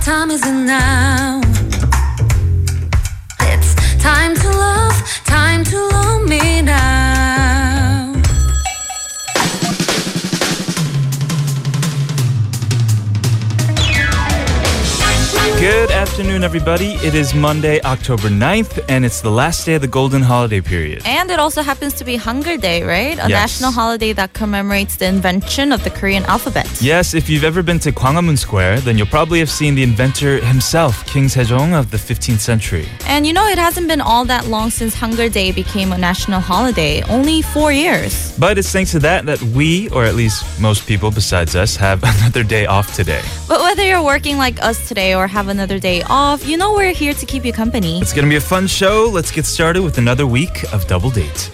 Time is now? Afternoon, everybody. It is Monday, October 9th, and it's the last day of the golden holiday period. And it also happens to be Hangul Day, right? A Yes. national holiday that commemorates the invention of the Korean alphabet. Yes, if you've ever been to Gwanghwamun Square, then you'll probably have seen the inventor himself, King Sejong of the 15th century. And you know, it hasn't been all that long since Hangul Day became a national holiday. Only four years. But it's thanks to that that we, or at least most people besides us, have another day off today. But whether you're working like us today or have another day off, you know we're here to keep you company. It's gonna be a fun show. Let's get started with another week of Double Date.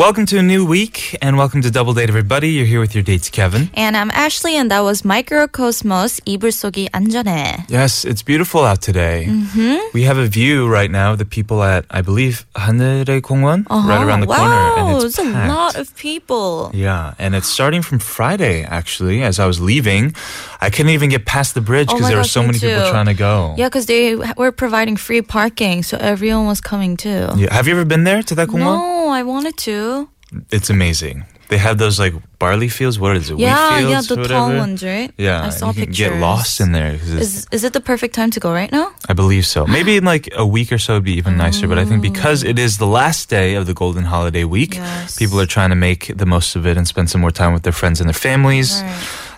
Welcome to a new week, and welcome to Double Date, everybody. You're here with your dates, Kevin. And I'm Ashley, and that was Microcosmos 이불 속이 안전해. Yes, it's beautiful out today. Mm-hmm. We have a view right now of the people at, I believe, 하늘의 공원, right around the Uh-huh. wow, corner, and it's, a packed. lot of people. Yeah, and it's starting from Friday, actually. As I was leaving, I couldn't even get past the bridge Oh because my there were gosh, so me many people too. trying to go. Yeah, because they were providing free parking, so everyone was coming too. Yeah. Have you ever been there to that 공원? No, I wanted to. It's amazing. They have those like barley fields. What is it? Yeah, Wheat yeah, fields, the tall ones, right? Yeah, I saw you can pictures. get lost in there. 'cause it's- Is is it the perfect time to go right now? I believe so. Maybe in like a week or so it'd be even nicer. But I think because it is the last day of the golden holiday week, Yes. people are trying to make the most of it and spend some more time with their friends and their families.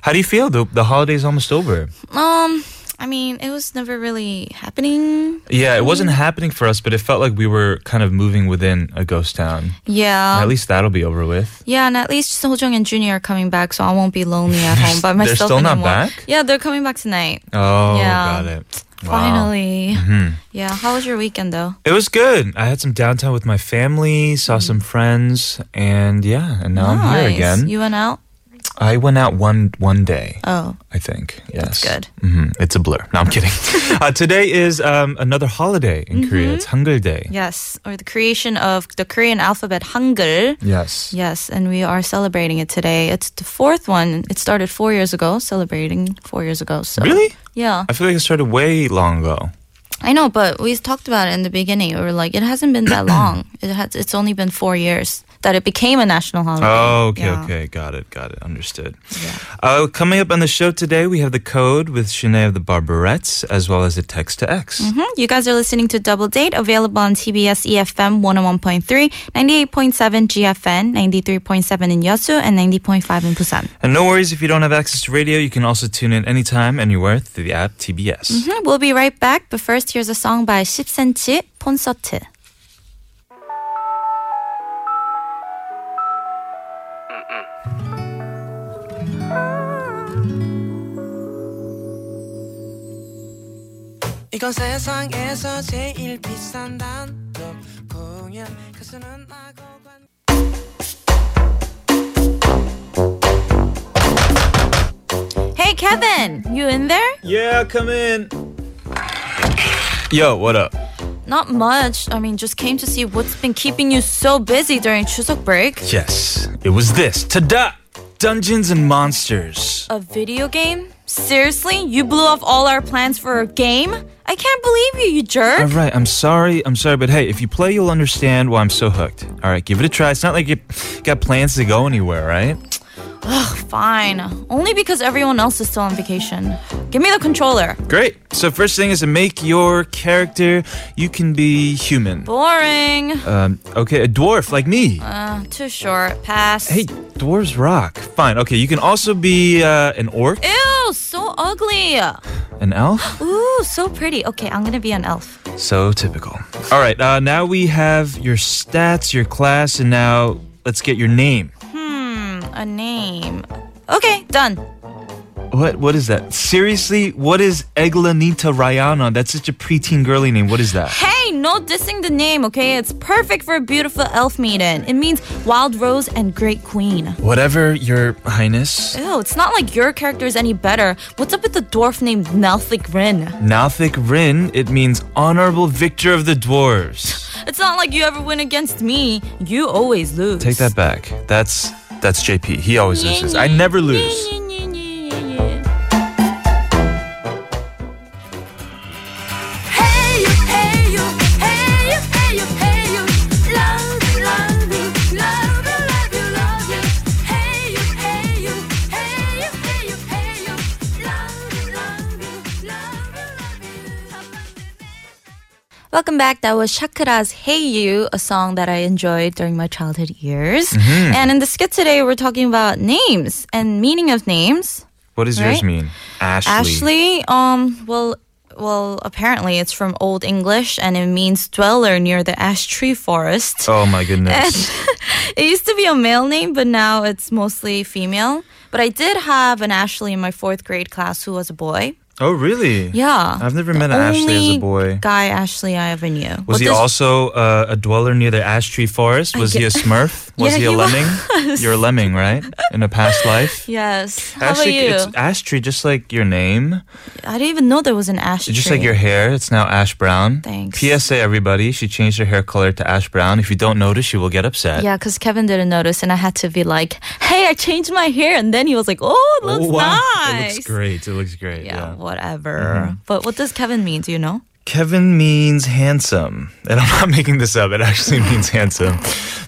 How do you feel? The, the holiday's almost over. Um, I mean, it was never really happening. Yeah, it wasn't Mm. happening for us, but it felt like we were kind of moving within a ghost town. Yeah. at least that'll be over with. yeah, and at least Sojong and Junior are coming back, so I won't be lonely at home by myself. They're still not anymore. back? Yeah, they're coming back tonight. Oh, Yeah. got it. Wow. Finally. Mhm. Yeah. How was your weekend though? It was good. I had some downtime with my family, saw some friends, and yeah, and now I'm here again. You went out? I went out one one day. Oh. I think. Yes. That's good. hmm It's a blur. No, I'm kidding. uh, today is um, another holiday in Korea. It's Hangul Day. Yes. Or the creation of the Korean alphabet Hangul. Yes. Yes, and we are celebrating it today. It's the fourth one. It started four years ago, celebrating four years ago. So Really? Yeah. I feel like it started way long ago. I know, but we talked about it in the beginning. We were like, it hasn't been that long. It has. It's only been four years that it became a national holiday. Oh, okay, yeah. okay. Got it, got it. Understood. Yeah. Uh, coming up on the show today, we have The Code with Shinae of the Barberettes, as well as a text to X. Mm-hmm. You guys are listening to Double Date, available on TBS EFM 101.3, 98.7 GFN, 93.7 in Yosu, and 90.5 in Busan. And no worries if you don't have access to radio, you can also tune in anytime, anywhere through the app TBS. Mm-hmm. We'll be right back, but first, here's a song by 10cm, 콘서트. 이건 세상에서 제일 비싼 단독 공연 가수는 나고 관 Hey Kevin, you in there? Yeah, come in. Yo, what up? Not much. I mean, just came to see what's been keeping you so busy during Chuseok break. Yes, it was this. Tada! Dungeons and Monsters. A video game? Seriously? You blew off all our plans for a game? I can't believe you, you jerk. All right, I'm sorry, I'm sorry, but hey, if you play, you'll understand why I'm so hooked. All right, give it a try. It's not like you got plans to go anywhere, right? Ugh, fine. Only because everyone else is still on vacation. Give me the controller. Great. So first thing is to make your character. You can be human. Boring. Um, okay, a dwarf like me. Uh, too short. Pass. Hey, dwarves rock. Fine. Okay, you can also be uh, an orc, Ew, so ugly. an elf. Ooh, so pretty. Okay, I'm gonna be an elf. So typical. All right, uh, now we have your stats, your class, and now let's get your name. A name. Okay, done. What? What is that? Seriously? What is Eglanita Rayana? That's such a preteen girly name. What is that? Hey, no dissing the name, okay? It's perfect for a beautiful elf maiden. It means wild rose and great queen. Whatever, Your Highness. Ew, it's not like your character is any better. What's up with the dwarf named Nalthik Rin? Nalthik Rin, it means honorable victor of the dwarves. It's not like you ever win against me. You always lose. Take that back. That's that's JP. He always loses. I never lose. Welcome back. That was Shakira's Hey You, a song that I enjoyed during my childhood years. Mm-hmm. And in the skit today, we're talking about names and meaning of names. What does yours mean? Ashley. Ashley, um, well, well, apparently it's from Old English and it means dweller near the ash tree forest. Oh my goodness. it used to be a male name, but now it's mostly female. But I did have an Ashley in my fourth grade class who was a boy. Oh really? Yeah. I've never The met Ashley as a boy. Guy Ashley I ever knew. Was he also uh, a dweller near the ash tree forest? Was he a Smurf? Was Yeah, he a he lemming? You're a lemming, right? In a past life. Yes. How Actually, about you? it's ash tree, just like your name, I didn't even know there was an ash tree. just like your hair. It's now ash brown. Thanks. PSA, everybody, she changed her hair color to ash brown. If you don't notice, you will get upset. Yeah, because Kevin didn't notice, and I had to be like, "Hey, I changed my hair," and then he was like, "Oh, it looks Oh, wow. nice." It looks great. It looks great. Yeah, Yeah. Mm-hmm. whatever. But what does Kevin mean? Do you know? Kevin means handsome. And I'm not making this up. It actually means handsome.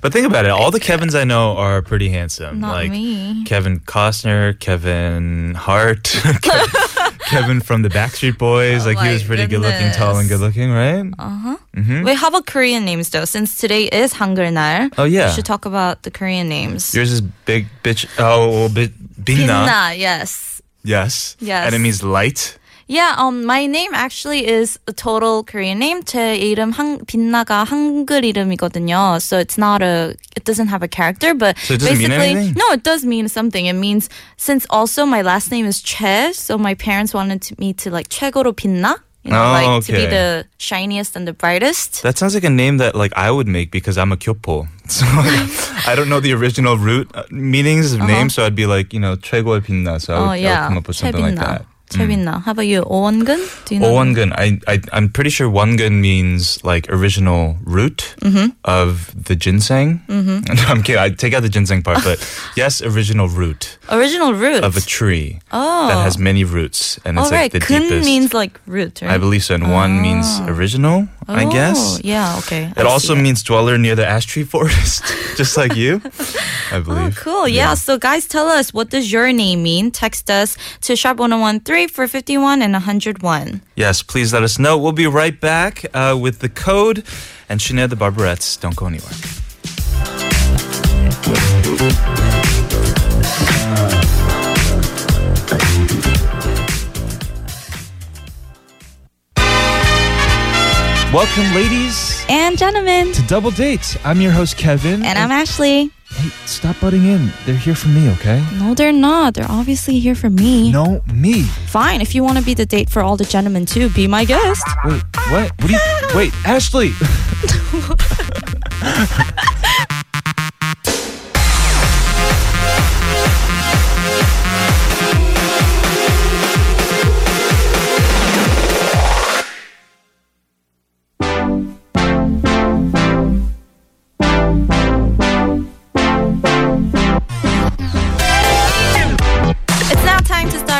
But think about it. All the Kevins I know are pretty handsome. Not like me. Kevin Costner, Kevin Hart, Kev- Kevin from the Backstreet Boys. Oh like he was pretty good looking, tall and good looking, right? Uh huh. Hmm. Wait, how about Korean names though? Since today is Hangul 날, Oh, yeah. we should talk about the Korean names. Yours is big bitch. Oh, bi- Binna. Binna, yes. Yes. Yes. And it means light. Yeah, um, my name actually is a total Korean name. 제 이름 한, 빛나가 한글 이름이거든요. So it's not a, it doesn't have a character, but So it doesn't mean basically, anything? no, it does mean something. It means since also my last name is Che, so my parents wanted to, me to like 최고로 빛나, you know, Oh, like to be okay. the shiniest and the brightest. That sounds like a name that like I would make because I'm a kyopo. So like, I don't know the original root uh, meanings of names, so I'd be like, you know, 최고의 빛나. So I would, oh I would yeah, come up with something like 최빛나. that. Mm. How about you? Owangun? Do you know? Owangun. I, I, I'm pretty sure Wangun means like original root mm-hmm. of the ginseng. Mm-hmm. I'm kidding. I take out the ginseng part, but yes, original root. Original root? Of a tree oh. that has many roots. And it's like right. the Kun deepest. means like root, right? I believe so. And oh. one means ah. original I Oh, guess. Yeah, okay. It I also means dweller near the ash tree forest, just like you, I believe. Oh, cool. Yeah. So, guys, tell us what does your name mean? Text us to sharp1013 for 51 and 101. Yes, please let us know. We'll be right back uh, with the code and Shinae the Barberettes. Don't go anywhere. Welcome, ladies, And gentlemen, to Double Date. I'm your host, Kevin. and I'm Ashley. Hey, stop butting in. They're here for me, okay? No, they're not. They're obviously here for me. No, me. Fine. If you want to be the date for all the gentlemen too, be my guest. Wait, what? What do you? Wait, Ashley.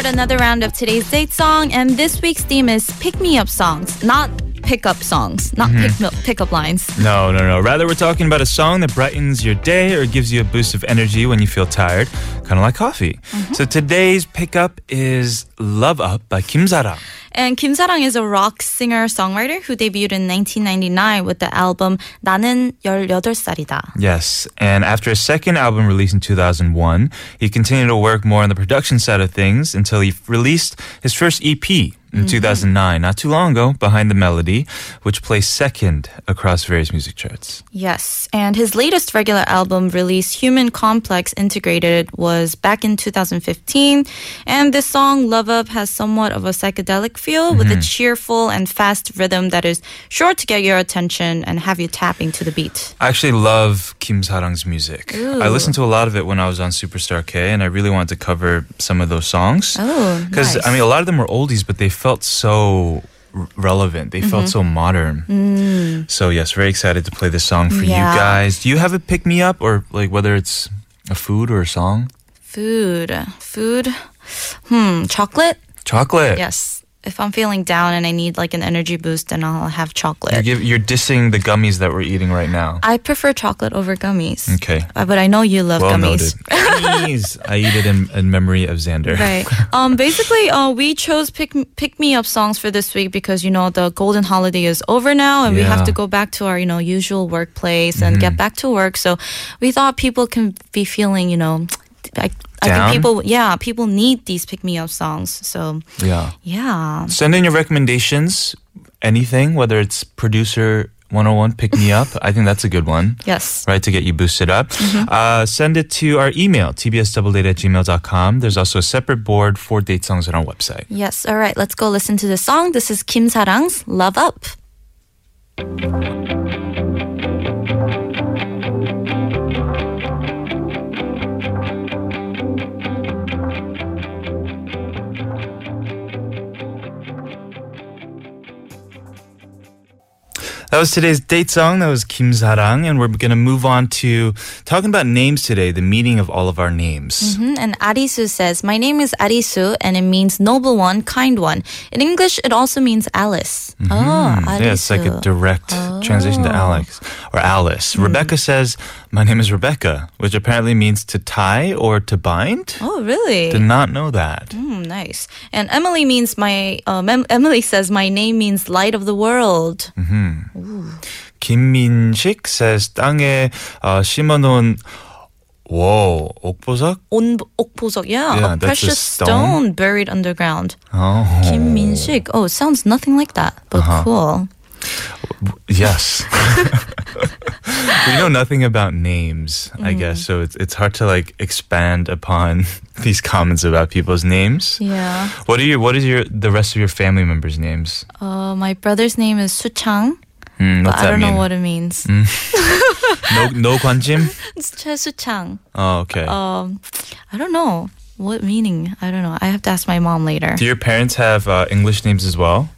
another round of today's date song, and this week's theme is pick me up songs, not pickup songs, not pick me pickup lines. No, no, no. Rather, we're talking about a song that brightens your day or gives you a boost of energy when you feel tired, kind of like coffee. So today's pickup is Love Up by Kim Sarang. And Kim Sarang is a rock singer songwriter who debuted in 1999 with the album 나는 18살이다. Yes, and after a second album released in 2001, he continued to work more on the production side of things until he released his first EP in 2009, not too long ago, Behind the Melody, which placed second across various music charts. Yes, and his latest regular album release, Human Complex Integrated, was back in 2015. And this song, Love Up, has somewhat of a psychedelic feel with Mm-hmm. a cheerful and fast rhythm that is sure to get your attention and have you tapping to the beat. I actually love Kim Sarang's music. I listened to a lot of it when I was on Superstar K, and I really wanted to cover some of those songs. Oh, Because, nice. I mean, a lot of them were oldies, but they felt so relevant. They felt Mm-hmm. so modern. So, yes, very excited to play this song for you Mm. Guys. Do you have a pick me up, or like whether it's a food or a song? Food. Food. Hmm, chocolate? Chocolate. Yes. If I'm feeling down and I need like an energy boost, then I'll have chocolate. You're, give, you're dissing the gummies that we're eating right now. I prefer chocolate over gummies. Okay. Uh, But I know you love Well gummies. noted. I eat it in, in memory of Xander. Right. Um. Basically, uh, we chose pick pick me up songs for this week because you know the golden holiday is over now, and we have Mm-hmm. to go back to our you know usual workplace and get back to work. So we thought people can be feeling you know, I, I think people yeah people need these pick me up songs. So Yeah. yeah. Send in your recommendations, anything, whether it's producer 101, pick me up. I think that's a good one. Yes. Right, to get you boosted up. Mm-hmm. Uh, send it to our email, tbsdoubledate at gmail.com. There's also a separate board for date songs on our website. Yes. All right. Let's go listen to the song. This is Kim Sarang's "Love Up." That was today's date song. That was Kim Sarang. And we're going to move on to talking about names today, the meaning of all of our names. Mhm, And Arisu says, My name is Arisu, and it means noble one, kind one. In English, it also means Alice. Oh, Arisu. Yeah, it's like a direct translation to Alex or Alice. Hmm. Rebecca says, My name is Rebecca, which apparently means to tie or to bind. Oh, really? Did not know that. Hmm, nice. And Emily means my. Um, Em- Emily says my name means light of the world. 김민식 says, 땅에 어, 심어놓은 Whoa, 옥보석? 온 옥보석. Yeah, Yeah, a that's a precious stone. stone. buried underground. Oh. Kim Min-sik. Oh, it sounds nothing like that, but Uh-huh. cool. Yes. we know nothing about names, I Mm. guess, so it's it's hard to like expand upon these comments about people's names. Yeah. What are your what is your the rest of your family members' names? Uh, my brother's name is Suchang. But what's I don't mean? know what it means. no no 관심? It's Choi Suchang. Oh, okay. Um, I don't know what meaning. I don't know. I have to ask my mom later. Do your parents have uh, English names as well?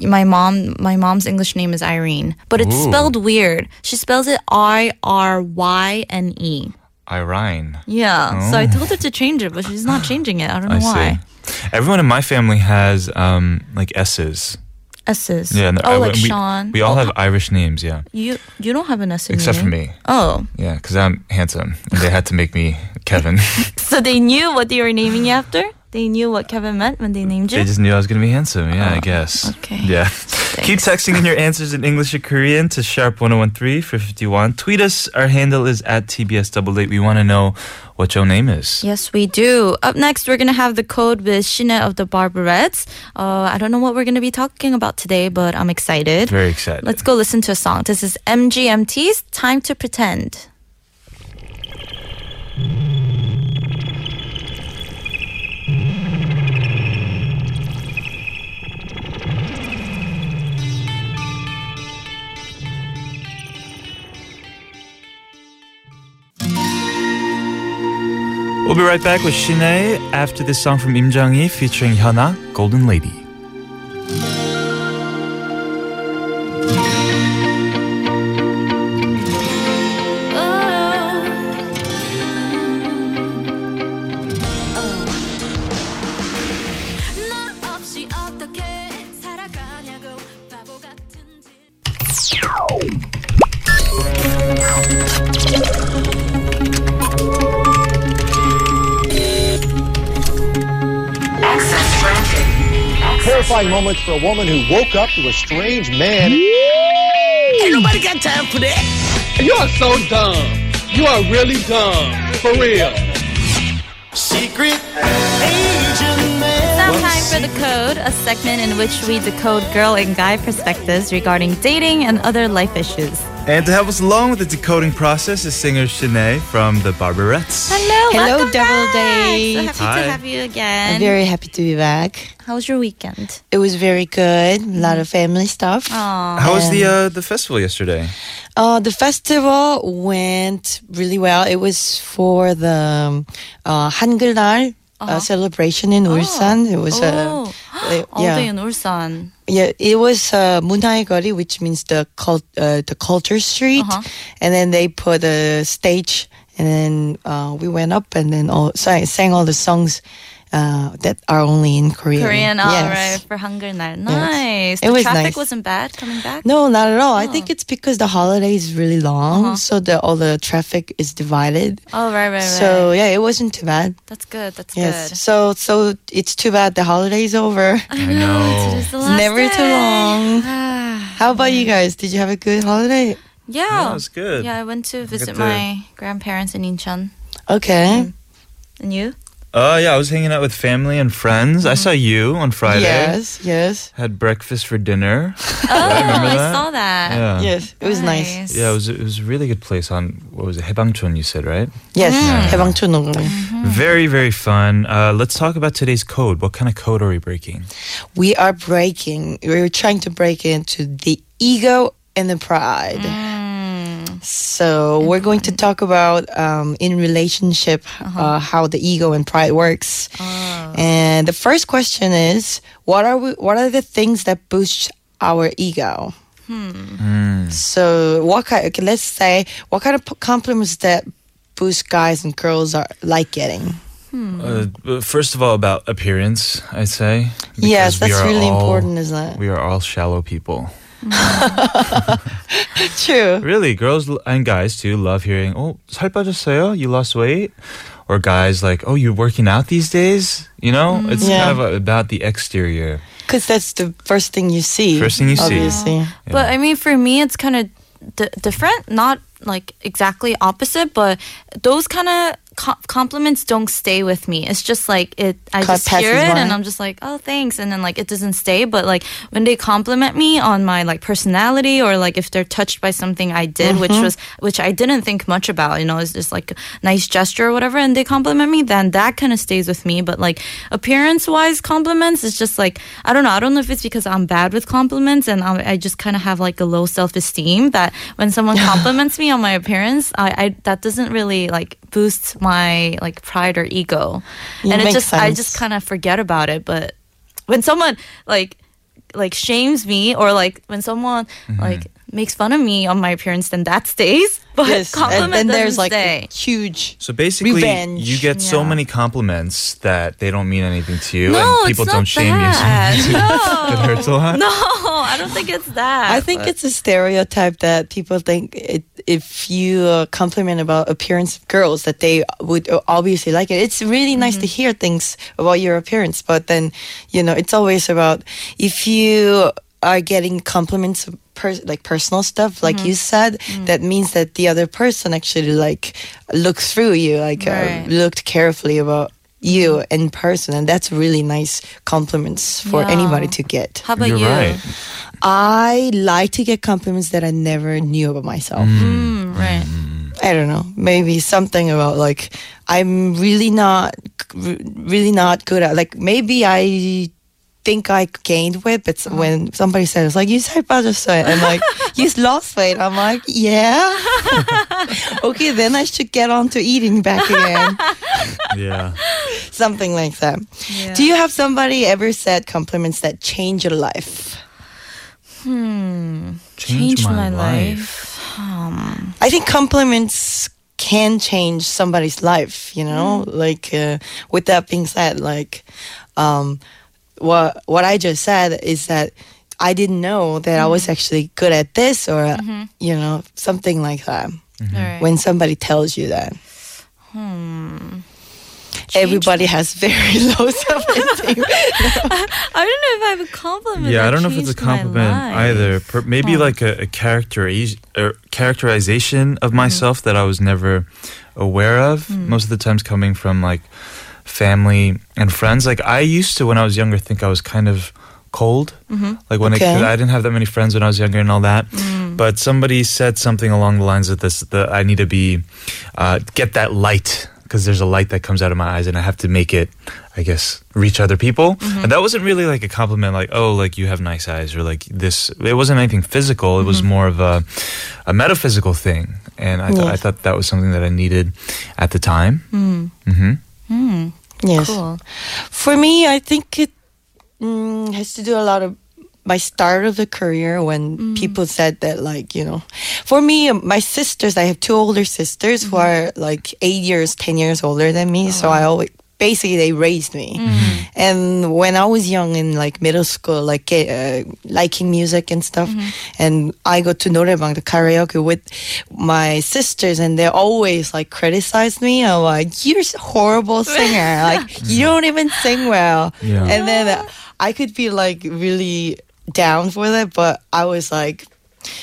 My mom, my mom's English name is Irene, but it's Ooh. spelled weird. She spells it I R Y N E. Irene. Yeah. So I told her to change it, but she's not changing it. I don't know Oh. I why. see. Everyone in my family has um like S's. S's. Yeah. and oh, I- like we, Sean. We all Oh, have Irish names. Yeah. You you don't have an S Except for me. Oh, Yeah, because I'm handsome. And they had to make me Kevin. so they knew what they were naming you after. They knew what Kevin meant when they named you. they just knew I was going to be handsome. Yeah, I guess. Oh, okay. Yeah. Keep texting in your answers in English or Korean to sharp1013 for 51. Tweet us. Our handle is at TBS Double Date. We want to know what your name is. Yes, we do. Up next, we're going to have the code with Shinae of the Barberettes. Uh, I don't know what we're going to be talking about today, but I'm excited. Very excited. Let's go listen to a song. This is MGMT's Time to Pretend. We'll be right back with Shinae after this song from Im Jung-hee featuring Hyuna, Golden Lady. Terrifying moments for a woman who woke up to a strange man. Ain't nobody got time for that. You are so dumb. You are really dumb. For real. Secret agent man. now time for the code, a segment in which we decode girl and guy perspectives regarding dating and other life issues. And to help us along with the decoding process is singer Shinae from the Barberettes. Hello, Hello, welcome Double back. Date. So happy Hi. to have you again. I'm very happy to be back. How was your weekend? It was very good. A lot of family stuff. Aww. How was the uh, the festival yesterday? Uh, the festival went really well. It was for the um, uh, uh-huh. celebration in oh. Ulsan. It was oh. a all yeah. day in Ulsan. Yeah, it was uh, which means the cult, uh, the culture street, uh-huh. and then they put a stage, and then uh, we went up, and then all, sang all the songs uh, that are only in Korean. Korean, all Yes. right, for Hunger Night. Nice. It the was traffic nice. wasn't bad coming back. No, not at all. I Oh. think it's because the holiday is really long, Uh-huh. so the all the traffic is divided. Oh, right, right, right. So yeah, it wasn't too bad. that's good. That's Yes. good. So so it's too bad the holiday is over. I know. Today's the It's last never too long. How about you guys? Did you have a good holiday? Yeah. Yeah, it was good. Yeah, I went to visit to- my grandparents in Incheon. Okay. And you? Uh, yeah, I was hanging out with family and friends. I saw you on Friday. Yes, yes. Had breakfast for dinner. Oh, I, I saw that. Yeah. Yes, it was nice. nice. Yeah, it was it was a really good place on what was it? Haebangchon you said, right? Yes, mm. Haebangchon yeah. mm-hmm. Very very fun. Uh, let's talk about today's code. What kind of code are we breaking? We are breaking. We're trying to break into the ego and the pride. Mm. So we're going to talk about um, in relationship uh how the ego and pride works. And the first question is, what are we? What are the things that boost our ego? So what kind? Okay, let's say what kind of compliments that boost guys and girls are like getting. Uh, first of all, about appearance, I'd say. yes, that's really all- important, isn't it? We are all shallow people. True. Really, girls l- and guys too love hearing, "Oh, 살 빠졌어요? You lost weight?" Or guys like, "Oh, you're working out these days?" You know, it's Yeah. kind of uh, about the exterior. Because that's the first thing you see. First thing you see. obviously. But I mean, for me, it's kind of d- different. Not like exactly opposite, but those kind of co- compliments don't stay with me. It's just like it. I Cut just hear it, by. and I'm just like, oh, thanks, and then like it doesn't stay. But like when they compliment me on my like personality, or like if they're touched by something I did, which mm-hmm. was which I didn't think much about, you know, it's just like a nice gesture or whatever, and they compliment me, then that kind of stays with me. But like appearance wise compliments, is just like I don't know. I don't know if it's because I'm bad with compliments and I, I just kind of have like a low self esteem that when someone compliments me on my appearance, I, I that doesn't really like boost my like pride or ego, Yeah, and it makes just I just kind of forget about it. But when someone like like shames me or like when someone Mm-hmm. like makes fun of me on my appearance, then that stays. But Yes, compliment and then there's doesn't like stay. a huge. So basically, Revenge. you get so many compliments that they don't mean anything to you, no, and people it's don't not shame that. you. So it No. hurts a lot. No, I don't think it's that. I think but- it's a stereotype that people think it, if you uh, compliment about appearance of girls that they would uh, obviously like it. It's really nice to hear things about your appearance, but then you know it's always about if you are getting compliments of per- like personal stuff, like you mm-hmm. said, mm-hmm. that means that the other person actually like looked through you, like uh, Right. uh, looked carefully about you mm-hmm. in person, and that's really nice compliments for Yeah. anybody to get. How about You're you? right. I like to get compliments that I never knew about myself. Mm, mm, mm. right. I don't know, maybe something about like I'm really not, really not good at. Like maybe I think I gained weight, but Uh-huh. when somebody says like you 살 빠졌어요, I'm like you lost weight. I'm like yeah. okay, then I should get on to eating back again. Yeah. something like that. Do you have somebody ever said compliments that change your life? Change Changed my my life. I think compliments can change somebody's life, you know? Like uh, with that being said, like um what what I just said is that I didn't know that I was actually good at this or you know, something like that. Alright. When somebody tells you that. Everybody has very low self-esteem. I don't know if I have a compliment. Yeah, I that don't know if it's a compliment either. Per- maybe like a, a characteri- or characterization Mm-hmm. of myself that I was never aware of. Mm. Most of the times coming from like family and friends. Like I used to when I was younger think I was kind of cold. Mm-hmm. Like when Okay. I, I didn't have that many friends when I was younger and all that. Mm. But somebody said something along the lines of this: that I need to be uh, get that light because there's a light that comes out of my eyes, and I have to make it, I guess, reach other people. Mm-hmm. And that wasn't really like a compliment, like oh, like you have nice eyes, or like this. It wasn't anything physical. It was mm-hmm. more of a a metaphysical thing, and I, th- I thought that was something that I needed at the time. Hmm. Mm-hmm. Hmm. Yes. Cool. For me, I think it mm, has to do a lot of my start of the career when people said that, like, you know, for me, um, my sisters, I have two older sisters who are like eight years, 10 years older than me. So I always, basically, they raised me. And when I was young in like middle school, like get, uh, liking music and stuff, and I go to 노래방, the karaoke with my sisters, and they always like criticize me. I'm like, you're a horrible singer. like, you don't even sing well. Yeah. And then uh, I could be like really down for that, but I was like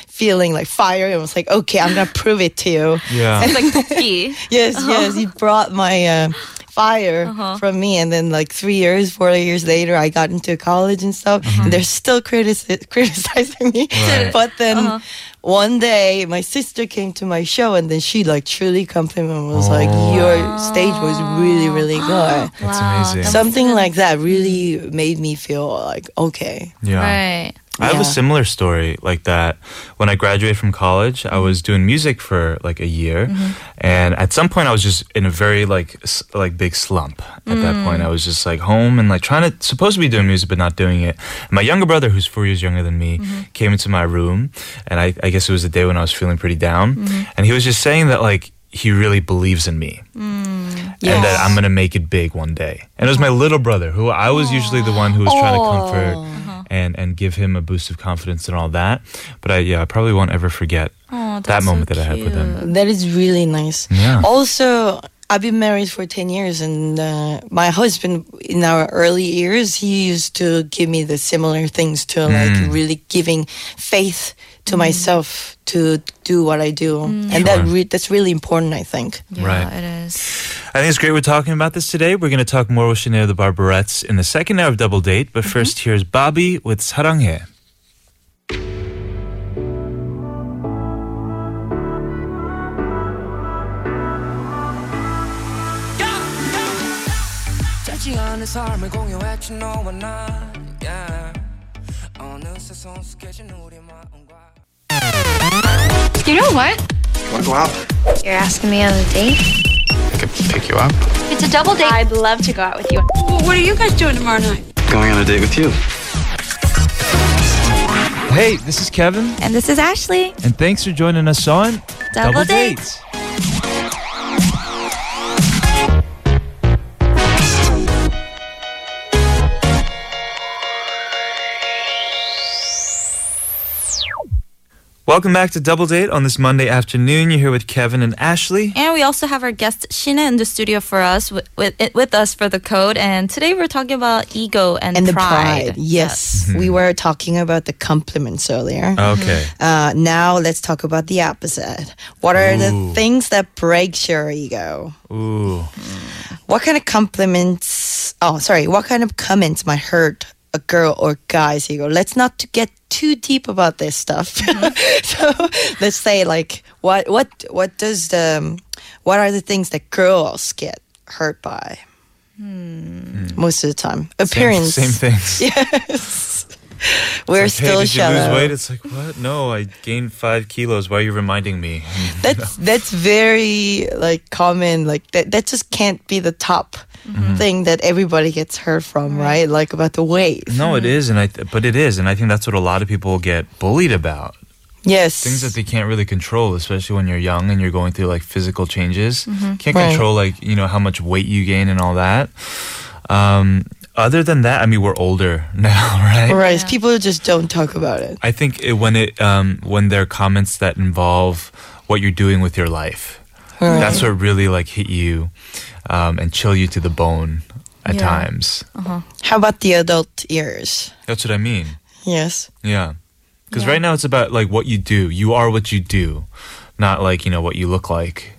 feeling like fire. I was like, okay, I'm gonna prove it to you. Yeah. It's like cookie. Yes, yes, he brought my uh, fire from me, and then like three years, four years later, I got into college and stuff, uh-huh. and they're still critici- criticizing me. Right. But then one day, my sister came to my show, and then she like truly complimented, me, was like, oh. "Your stage was really, really good." That's Wow, amazing. that Something like that really made me feel like okay. Yeah. Right. I have a similar story like that. When I graduated from college, I was doing music for like a year, mm-hmm. and at some point, I was just in a very like s- like big slump. At that point, mm. I was just like home and like trying to supposed to be doing music but not doing it. And my younger brother, who's four years younger than me, mm-hmm. came into my room, and I, I guess it was the day when I was feeling pretty down, mm-hmm. and he was just saying that like he really believes in me and that I'm gonna make it big one day. And it was my little brother who I was usually the one who was trying to comfort and and give him a boost of confidence and all that. But I yeah, I probably won't ever forget Oh, that that's so moment that I had with him. That is really nice. Yeah. Also, I've been married for 10 years, and uh, my husband, in our early years, he used to give me the similar things to like mm. really giving faith to mm. myself to do what I do, mm. and sure. that re- that's really important, I think. Yeah, right, it is. I think it's great we're talking about this today. We're going to talk more with Shinae the Barberettes in the second hour of Double Date, but mm-hmm. first here's Bobby with 사랑해. You know what? Want to go out? You're asking me on a date? I could pick you up. It's a double date. I'd love to go out with you. What are you guys doing tomorrow night? Going on a date with you. Hey, this is Kevin, And this is Ashley. and thanks for joining us on Double Date. Welcome back to Double Date on this Monday afternoon. You're here with Kevin and Ashley. And we also have our guest Shinae in the studio for us with with, with us for the code. And today we're talking about ego and, And the pride. pride. Yes. We were talking about the compliments earlier. Okay. Uh, now let's talk about the opposite. What are Ooh. the things that breaks your ego? Ooh. What kind of compliments? Oh, sorry. What kind of comments might hurt a girl or guy's ego? Let's not to get too deep about this stuff. so let's say like what what what does the um, what are the things that girls get hurt by? Most of the time, appearance. Same, same things. Yes. We're It's like, still hey, did you shallow. lose weight? It's like, what? No, I gained five kilos. Why are you reminding me? that's that's very like common like that that just can't be the top Mm-hmm. thing that everybody gets hurt from right like about the weight no, it is, and I. Th- but it is, and I think that's what a lot of people get bullied about. yes Things that they can't really control, especially when you're young and you're going through like physical changes. Can't Right. control like you know how much weight you gain and all that. Um, other than that, I mean, we're older now, right? right people just don't talk about it I think it, when it um, when there are comments that involve what you're doing with your life, Right. that's what really like hit you um, and chill you to the bone at Yeah. times. how about the adult ears? That's what I mean. yes Yeah, because right now it's about like what you do. You are what you do, not like you know what you look like.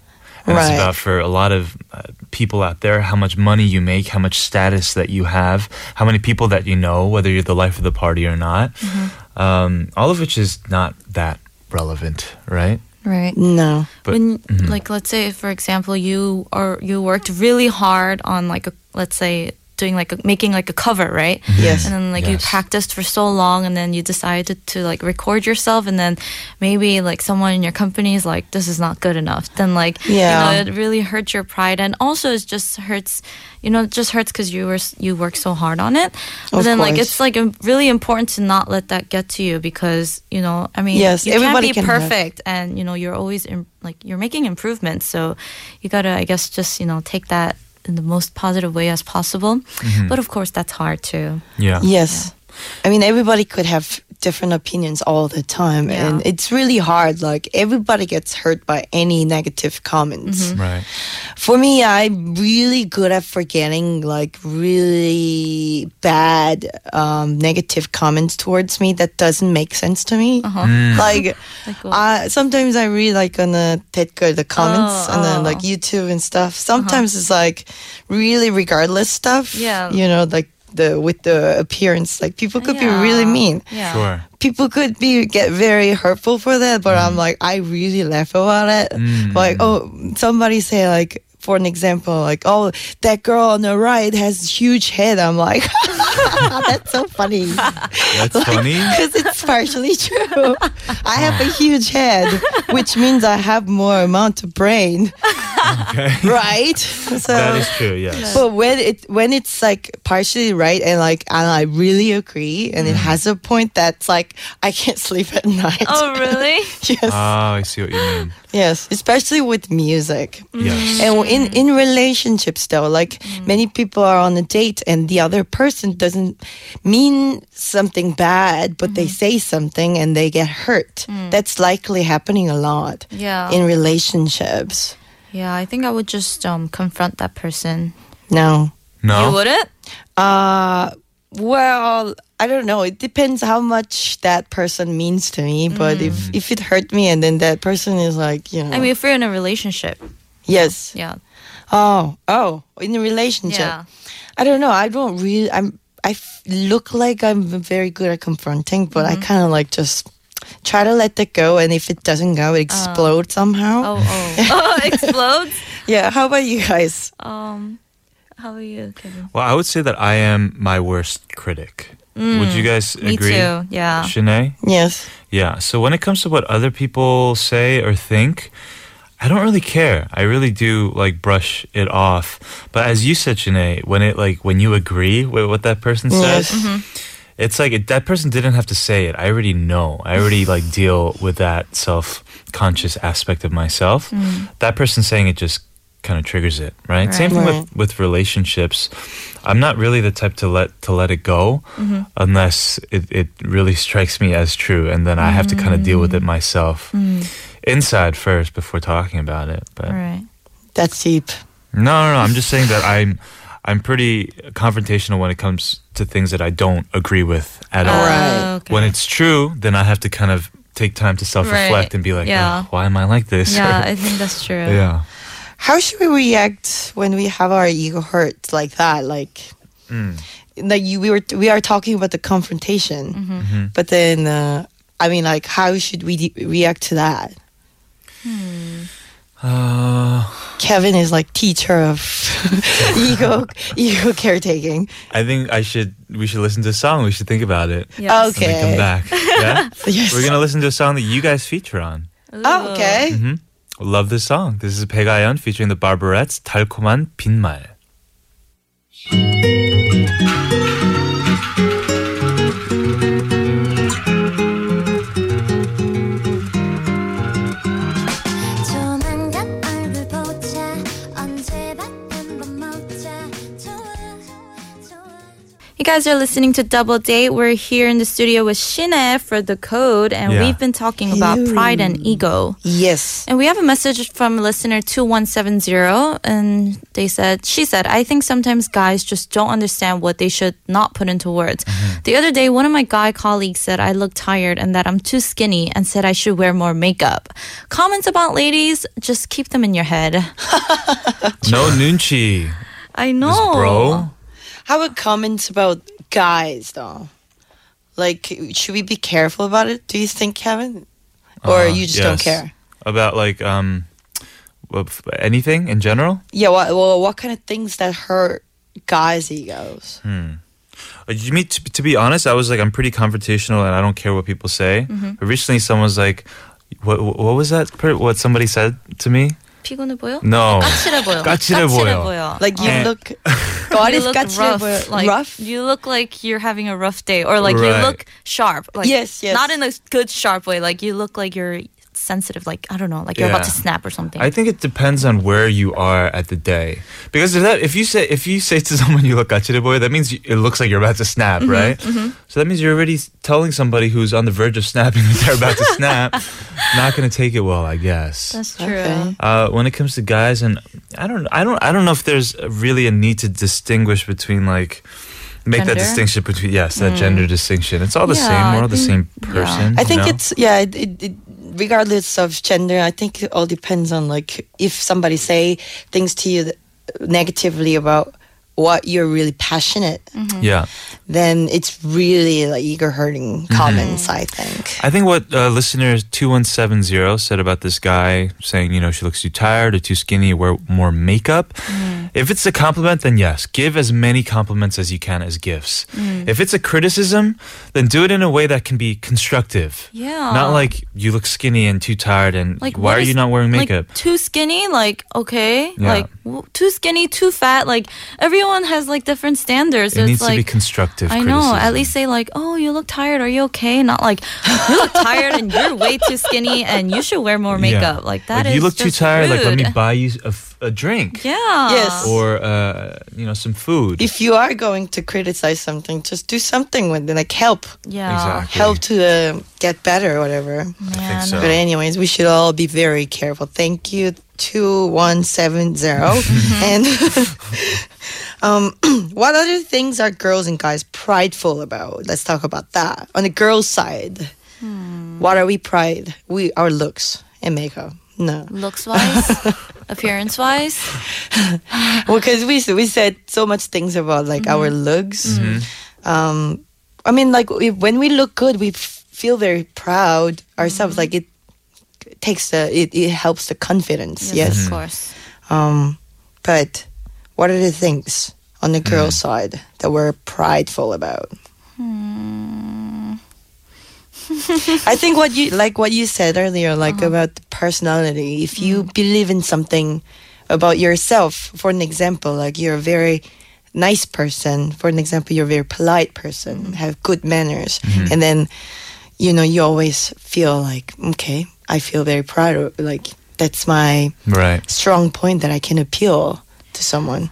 And it's Right. about for a lot of uh, people out there how much money you make, how much status that you have, how many people that you know, whether you're the life of the party or not. Mm-hmm. Um, all of which is not that relevant, right? Right. No. But when mhm. like let's say for example you are you worked really hard on like a let's say doing like a, making like a cover right? Mm-hmm. Yes. and then like you practiced for so long and then you decided to like record yourself and then maybe like someone in your company is like this is not good enough. Then like Yeah. you know it really hurts your pride and also it just hurts you know it just hurts because you were you worked so hard on it. But Of then like it's like really important to not let that get to you because you know i mean Yes, you everybody can't be can have- perfect and you know you're always in, like you're making improvements so you gotta i guess just you know take that in the most positive way as possible mm-hmm. but of course that's hard too yeah. Yes. I mean, everybody could have different opinions all the time, Yeah. and it's really hard. Like, everybody gets hurt by any negative comments. Mm-hmm. Right. For me, I'm really good at forgetting like really bad um, negative comments towards me that doesn't make sense to me. Uh-huh. Mm. Like, Like? I, sometimes I read like on the 댓글 the comments Oh, and then oh. like oh. YouTube and stuff. Uh-huh. Sometimes it's like really regardless stuff. Yeah. you know, like the with the appearance, like people could be really mean yeah Sure. people could be get very hurtful for that, but I'm like, I really laugh about it. Mm. Like, oh, somebody say like, for an example, like, oh, that girl on the right has huge head. I'm like, that's so funny That's funny. because it's partially true. I have a huge head, which means I have more amount of brain, Okay. right? So. that is true, yes. But when it when it's like partially right and like and I really agree and it mm. has a point that's like I can't sleep at night. oh really yes. Oh, I see what you mean. yes, especially with music. Yes. And in mm. in relationships though, like mm. many people are on a date and the other person doesn't mean something bad, but they mm-hmm. say something and they get hurt. Mm. That's likely happening a lot yeah in relationships. yeah i think i would just um confront that person No. no you No. wouldn't Uh, well, I don't know. It depends how much that person means to me. But if if it hurt me, and then that person is like, you know, i mean if we're in a relationship yes, yeah oh, oh, in a relationship, yeah I don't know. I don't really. I'm. I f- look like I'm very good at confronting, but I kind of like just try to let that go. And if it doesn't go, it explodes somehow. oh oh oh explodes Yeah. How about you guys? um how are you Kevin? Well, I would say that I am my worst critic. would you guys Mm, me agree? too yeah Shinae? Yes. Yeah. So when it comes to what other people say or think, I don't really care. I really do like brush it off. But as you said, Shinae, when it like when you agree with what that person says, Yes. Mm-hmm. it's like it, that person didn't have to say it. I already know. I already like deal with that self-conscious aspect of myself. Mm. That person saying it just kind of triggers it, right? Same thing Right. with with relationships. I'm not really the type to let to let it go mm-hmm. unless it, it really strikes me as true, and then I have to kind of deal with it mm. myself mm. Inside first before talking about it. But all right That's deep. no, no, no. I'm just saying that I'm I'm pretty confrontational when it comes to things that I don't agree with at all. Right. Oh, okay. When it's true, then I have to kind of take time to self-reflect Right. and be like, Yeah. "Oh, why am I like this? yeah i think that's true yeah. How should we react when we have our ego hurt like that? Like, Mm. like you, we were we are talking about the confrontation, Mm-hmm. but then uh, I mean, like, how should we de- react to that? Uh, Kevin is like teacher of ego ego caretaking. I think I should we should listen to a song. We should think about it. Yes. Okay. come back. Yeah. yes. We're gonna listen to a song that you guys feature on. Oh, okay. Mm-hmm. Love this song. This is Pegayon featuring the Barberettes, 달콤한 빈말. guys are listening to Double Date. We're here in the studio with Shinae for the code, and Yeah. we've been talking about pride and ego. Yes. And we have a message from listener 2170, and they said, She said, I think sometimes guys just don't understand what they should not put into words. Mm-hmm. The other day, one of my guy colleagues said I look tired and that I'm too skinny and said I should wear more makeup. Comments about ladies, just keep them in your head. No nunchi. I know. This bro. How about comments about guys though? Like, should we be careful about it? Do you think, Kevin, or Uh, you just don't care? About like um anything in general? Yeah. What? Well, what kind of things that hurt guys' egos? Uh, You mean to, to be honest, I was like I'm pretty confrontational and I don't care what people say. Mm-hmm. But recently someone was like what what was that per- what somebody said to me? 피곤해 보여? No. 까칠해 보여. 까칠해 보여. Like you Eh. look. God you is look got rough, like rough. you look like you're having a rough day, or like you Right. look sharp. Like Yes, yes. not in a good sharp way. Like you look like you're sensitive. Like I don't know, like you're about to snap or something. I think it depends on where you are at the day. Because if that if you say if you say to someone you look gachire boy, that means you, it looks like you're about to snap, Mm-hmm, right? So that means you're already telling somebody who's on the verge of snapping that they're about to snap, not going to take it well, I guess. That's true. Okay. Uh, when it comes to guys, and I don't, I don't, I don't know if there's really a need to distinguish between like make that distinction between yes, that gender distinction. It's all the Yeah, same. We're all the same person. I think you know? it's yeah. It, it, it, regardless of gender, I think it all depends on like if somebody say things to you negatively about what you're really passionate, mm-hmm. yeah. then it's really like ego hurting mm-hmm. comments. I think. I think what uh, listener 2170 said about this guy saying, you know, she looks too tired or too skinny, wear more makeup. Mm-hmm. If it's a compliment, then yes, give as many compliments as you can as gifts. Mm. If it's a criticism, then do it in a way that can be constructive. Yeah. Not like you look skinny and too tired and Like why are is- you not wearing like, makeup? too skinny, like okay, Yeah. like w- too skinny, too fat. Like everyone has like different standards. it it's needs like, to be constructive. I know. At least say like, "Oh, you look tired. Are you okay?" Not like, "You look tired and you're way too skinny and you should wear more Yeah. makeup." Like that is If you look too just tired. Like let me buy you a, f- a drink. Yeah. Yes. Or uh, you know some food. If you are going to criticize something, just do something with it, like help, Yeah. Exactly. help to uh, get better, or whatever. I think so. But anyways, we should all be very careful. Thank you two one seven zero. and um, what other things are girls and guys prideful about? Let's talk about that. On the girls' side, what are we pride? We our looks and makeup. No, Looks wise, appearance wise. Well, because we we said so much things about like our looks. Mm-hmm. Um, I mean, like we, when we look good, we f- feel very proud ourselves. Like it takes the it, it helps the confidence. Yes. of mm-hmm. course. Um, but what are the things on the girl mm-hmm. side that we're prideful about? Hmm. I think what you like what you said earlier, like uh-huh. about the personality. If you mm-hmm. believe in something about yourself, for an example, like you're a very nice person. For an example, you're a very polite person, have good manners, and then you know you always feel like okay, I feel very proud of like that's my right. strong point that I can appeal to someone.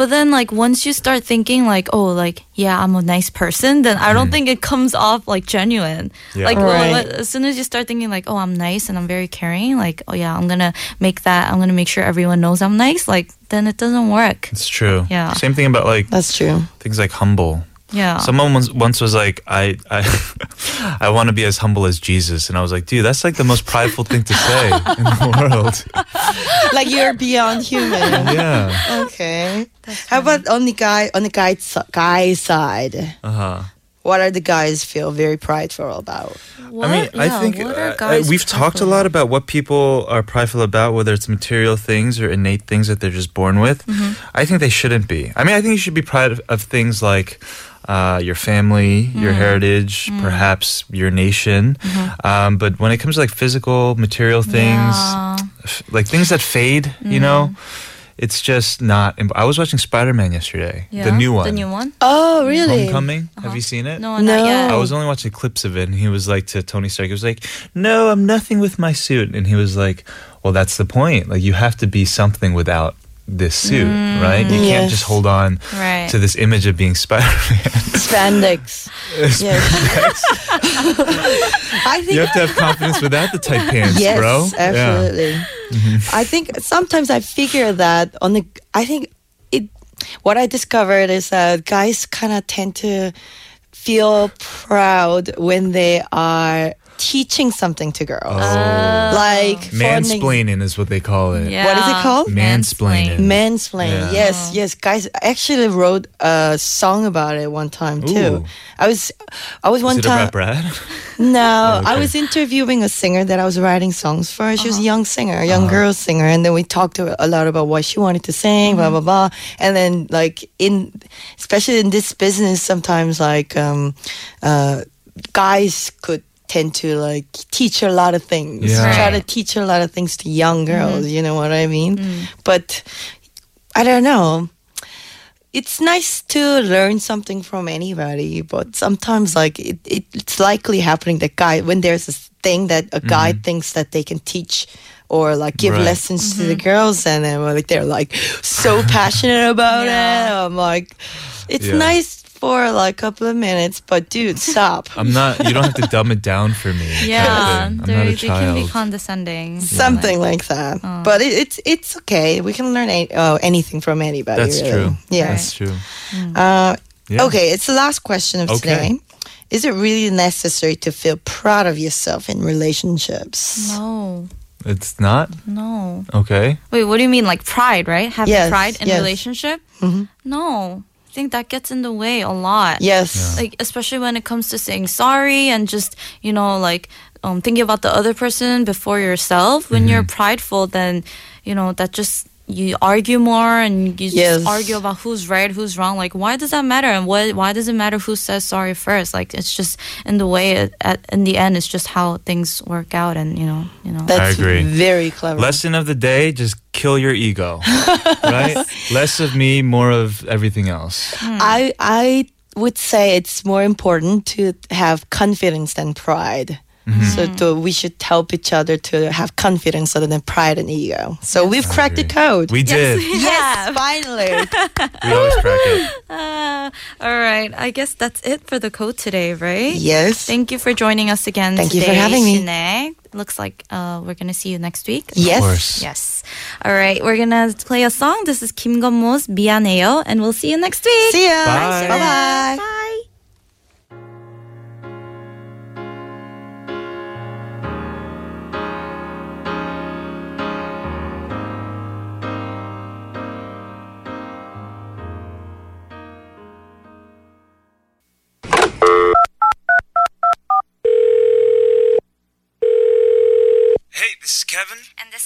But then, like, once you start thinking, like, oh, like, yeah, I'm a nice person, then I don't mm. think it comes off like genuine. Yeah. Like, Right. as soon as you start thinking, like, oh, I'm nice and I'm very caring, like, oh, yeah, I'm gonna make that, I'm gonna make sure everyone knows I'm nice, like, then it doesn't work. It's true. Yeah. Same thing about like That's true. things like humble. Yeah. Someone once, once was like, I, I, I want to be as humble as Jesus, and I was like, dude, that's like the most prideful thing to say in the world. like you're beyond human. Yeah. Okay. How about on the guy on the guy guy side? Uh huh. What are the guys feel very prideful about? What? I mean, I Yeah, think what uh, are guys we've talked a lot about what people are prideful about, whether it's material things or innate things that they're just born with. Mm-hmm. I think they shouldn't be. I mean, I think you should be proud of, of things like uh, your family, your Mm. heritage, perhaps your nation. Um, but when it comes to like physical, material things, Yeah. f- like things that fade, you know, it's just not. imp- I was watching Spider Man yesterday, Yeah. the new one. The new one? Oh, really? Homecoming. Have uh-huh. you seen it? No, No. yet. I was only watching clips of it, and he was like to Tony Stark, he was like, "No, I'm nothing with my suit," and he was like, "Well, that's the point. Like, you have to be something without this suit, mm. right? You can't just hold on Right. to this image of being Spider-Man. Spandex. yes. I think you have to have confidence without the tight pants, yes, bro. Yeah. Absolutely. I think sometimes I figure that on the. I think it. What I discovered is that guys kind of tend to feel proud when they are teaching something to girls. Like for an Mansplaining is what they call it. Yeah. What is it called? Mansplaining. Mansplaining. Yeah. Yes, yes, guys. I actually wrote a song about it one time too. Ooh. I was, I was one time. about Brad? No, I was interviewing a singer that I was writing songs for. She was a young singer, a young Uh-huh. girl singer, and then we talked a lot about what she wanted to sing, blah blah blah. And then like in, especially in this business, sometimes like um, uh, guys could tend to like teach a lot of things, Yeah. try to teach a lot of things to young mm-hmm. girls. You know what I mean? Mm. But I don't know it's nice to learn something from anybody, but sometimes like it, it, it's likely happening that guy when there's a thing that a guy mm-hmm. thinks that they can teach or like give Right. lessons to the mm-hmm. girls and then like they're like so passionate about it. I'm like it's Yeah. nice for like a couple of minutes, but dude, stop. I'm not. You don't have to dumb it down for me. kind of Yeah. I'm they're- not a they can be child. condescending. Something like that, but it, it's it's okay. We can learn a, uh, anything from anybody. That's really. true. Yeah. That's true. Uh, Yeah. Okay, it's the last question of Okay. today. Is it really necessary to feel proud of yourself in relationships? No, It's not no. okay. Wait, what do you mean? Like pride, right? Having Yes, pride in yes. relationship? No, I think that gets in the way a lot. Yes. like especially when it comes to saying sorry and just you know like um, thinking about the other person before yourself when you're prideful then you know that just you argue more and you Yes. just argue about who's right who's wrong like why does that matter and what why does it matter who says sorry first like it's just in the way it, at, in the end it's just how things work out and you know you know That's agree. very clever. Lesson of the day: just kill your ego. right? Less of me, more of everything else. Hmm. I I would say it's more important to have confidence than pride. Mm-hmm. So to, we should help each other to have confidence other than pride and ego. So yes, we've cracked the code. We did. Yes, yes finally. we always crack it. Uh, all right. I guess that's it for the code today, right? Yes. Thank you for joining us again. Thank today, you for having me. Shinae. Looks like uh, we're gonna see you next week. Yes. Yes. All right. We're gonna play a song. This is Kim Gun-mo's "Bianeo," and we'll see you next week. See ya. Bye. Bye. Bye.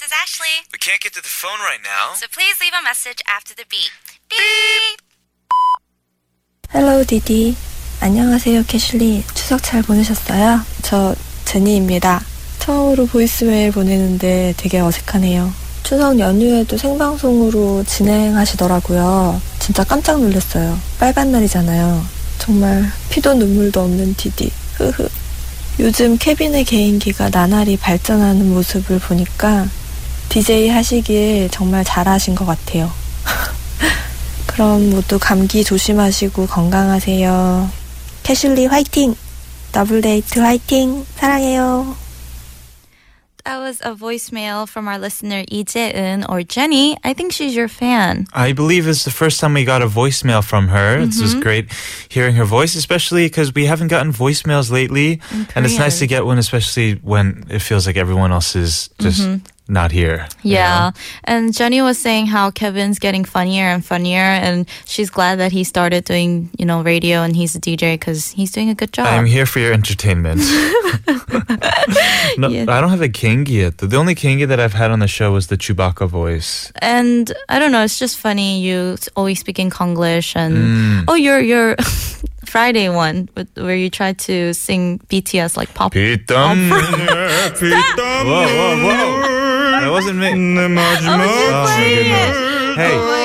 Is Ashley. We can't get to the phone right now. So please leave a message after the beep. Beep. 헬로우 디디 안녕하세요 캐슐리 추석 잘 보내셨어요? 저 제니입니다 처음으로 보이스메일 보내는데 되게 어색하네요 추석 연휴에도 생방송으로 진행하시더라고요 진짜 깜짝 놀랐어요 빨간 날이잖아요 정말 피도 눈물도 없는 디디 흐흐 요즘 케빈의 개인기가 나날이 발전하는 모습을 보니까 DJ 하시길 정말 잘하신 것 같아요 그럼 모두 감기 조심하시고 건강하세요. 캐슐리 화이팅! 더블데이트 화이팅! 사랑해요. That was a voicemail from our listener Lee Jae-eun or Jenny. I think she's your fan. I believe it's the first time we got a voicemail from her. It was great hearing her voice, especially because we haven't gotten voicemails lately. And it's nice to get one, especially when it feels like everyone else is just not here. Yeah. You know? And Jenny was saying how Kevin's getting funnier and funnier and she's glad that he started doing, you know, radio and he's a DJ cuz he's doing a good job. I'm here for your entertainment. no, yeah. I don't have a kingi yet. The only kingi that I've had on the show was the Chewbacca voice. And I don't know, it's just funny you always speak in Konglish and mm. oh, you're you're Friday one with, where you tried to sing BTS like pop. pop. whoa, whoa, whoa. That wasn't me. Oh, oh my goodness. Hey, oh,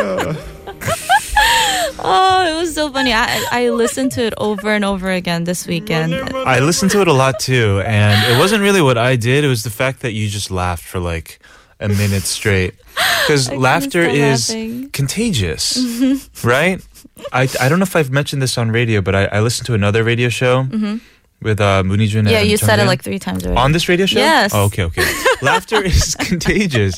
oh, it was so funny. I I listened to it over and over again this weekend. I listened to it a lot too, and it wasn't really what I did. It was the fact that you just laughed for like a minute straight because laughter is laughing. contagious, right? I I don't know if I've mentioned this on radio, but I, I listened to another radio show mm-hmm. With uh, Moonijun. Yeah, and you said it like three times already. on this radio show. Yes. Oh, okay, okay. Laughter is contagious.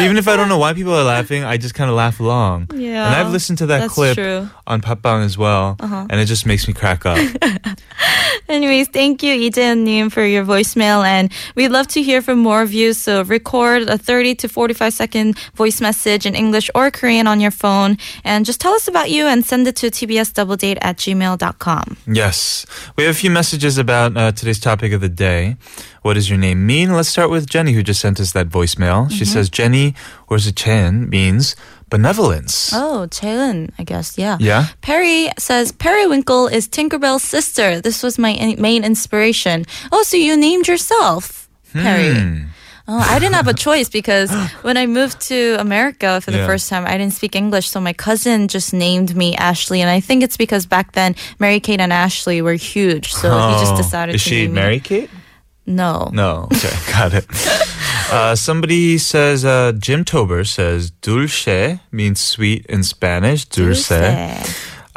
Even if I don't know why people are laughing, I just kind of laugh along. Yeah, And I've listened to that clip true. on Papang as well, Uh-huh. and it just makes me crack up. Anyways, thank you, Nim, for your voicemail. And we'd love to hear from more of you. So record a 30 to 45 second voice message in English or Korean on your phone. And just tell us about you and send it to tbsdoubledate at gmail.com. yes. We have a few messages about uh, today's topic of the day. What does your name mean? Let's start with Jenny, who just sent us that voicemail. She says, Jenny, or is it Chen, means benevolence. Oh, Jalen, I guess. Yeah. Yeah? Perry says Periwinkle is Tinkerbell's sister. This was my in- main inspiration. Oh, so you named yourself Perry. Hmm. Oh, I didn't have a choice because when I moved to America for the Yeah. first time, I didn't speak English. So my cousin just named me Ashley. And I think it's because back then Mary Kate and Ashley were huge. So he just Oh. decided Is to she name me- Mary Kate? No. No. Okay, got it. Uh, somebody says, uh, Jim Tober says, dulce means sweet in Spanish. Dulce.